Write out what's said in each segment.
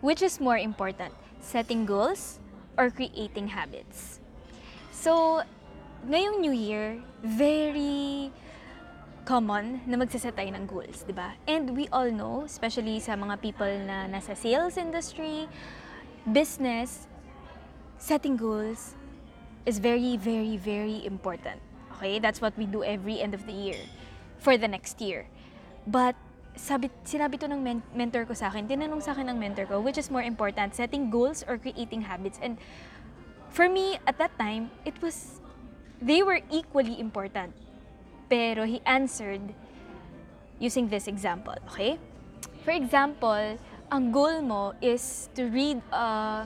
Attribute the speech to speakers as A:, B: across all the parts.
A: Which is more important, setting goals or creating habits? So, ngayong New Year, very common na magsaset tayo ng goals, di ba? And we all know, especially sa mga people na nasa sales industry, business, setting goals is very, very, very important. Okay? That's what we do every end of the year for the next year. But sabi, sinabi to ng men- mentor ko sa akin, tinanong sa akin ng mentor ko, which is more important, setting goals or creating habits? And for me, at that time, it was, they were equally important. Pero he answered using this example, okay? For example, ang goal mo is to read, uh,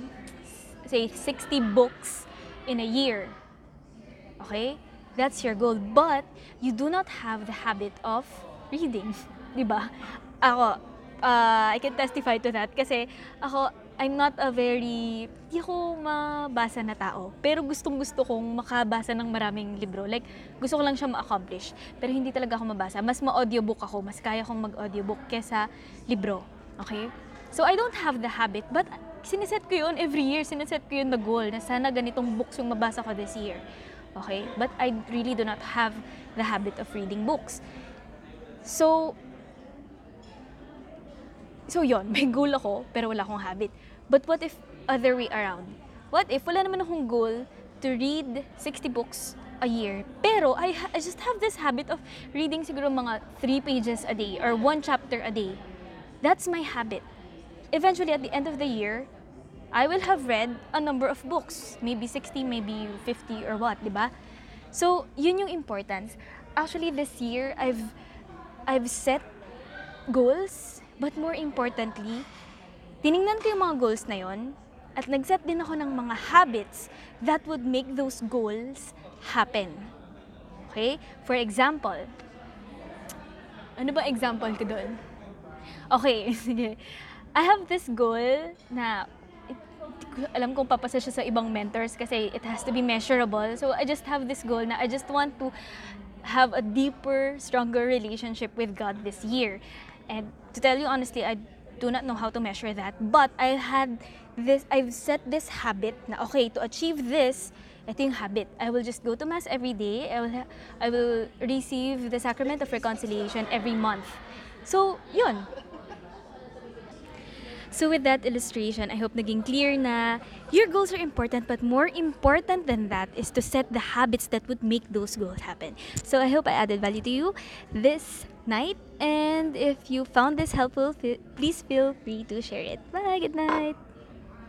A: say, 60 books in a year. Okay? That's your goal. But you do not have the habit of reading. Di ba? Ako, uh, I can testify to that kasi ako, I'm not a very, di ako mabasa na tao. Pero gustong gusto kong makabasa ng maraming libro. Like, gusto ko lang siya ma-accomplish. Pero hindi talaga ako mabasa. Mas ma-audiobook ako. Mas kaya kong mag-audiobook kesa libro. Okay? So, I don't have the habit. But, siniset ko yun every year. Siniset ko yun na goal na sana ganitong books yung mabasa ko this year. Okay? But I really do not have the habit of reading books. So, So yon, may goal ako, pero wala akong habit. But what if other way around? What if wala naman akong goal to read 60 books a year, pero I, I just have this habit of reading siguro mga 3 pages a day or 1 chapter a day. That's my habit. Eventually, at the end of the year, I will have read a number of books. Maybe 60, maybe 50 or what, di ba? So, yun yung importance. Actually, this year, I've, I've set goals, but more importantly, tiningnan ko yung mga goals na yon at nag-set din ako ng mga habits that would make those goals happen. Okay? For example, ano ba example ko doon? Okay, sige. I have this goal na alam kung papasa siya sa ibang mentors kasi it has to be measurable. So I just have this goal na I just want to have a deeper, stronger relationship with God this year. And to tell you honestly, I do not know how to measure that. But I had this, I've set this habit na okay, to achieve this, ito yung habit. I will just go to Mass every day. I will, I will receive the Sacrament of Reconciliation every month. So, yun. So with that illustration, I hope naging clear na your goals are important, but more important than that is to set the habits that would make those goals happen. So I hope I added value to you this night. And if you found this helpful, please feel free to share it. Bye, good night.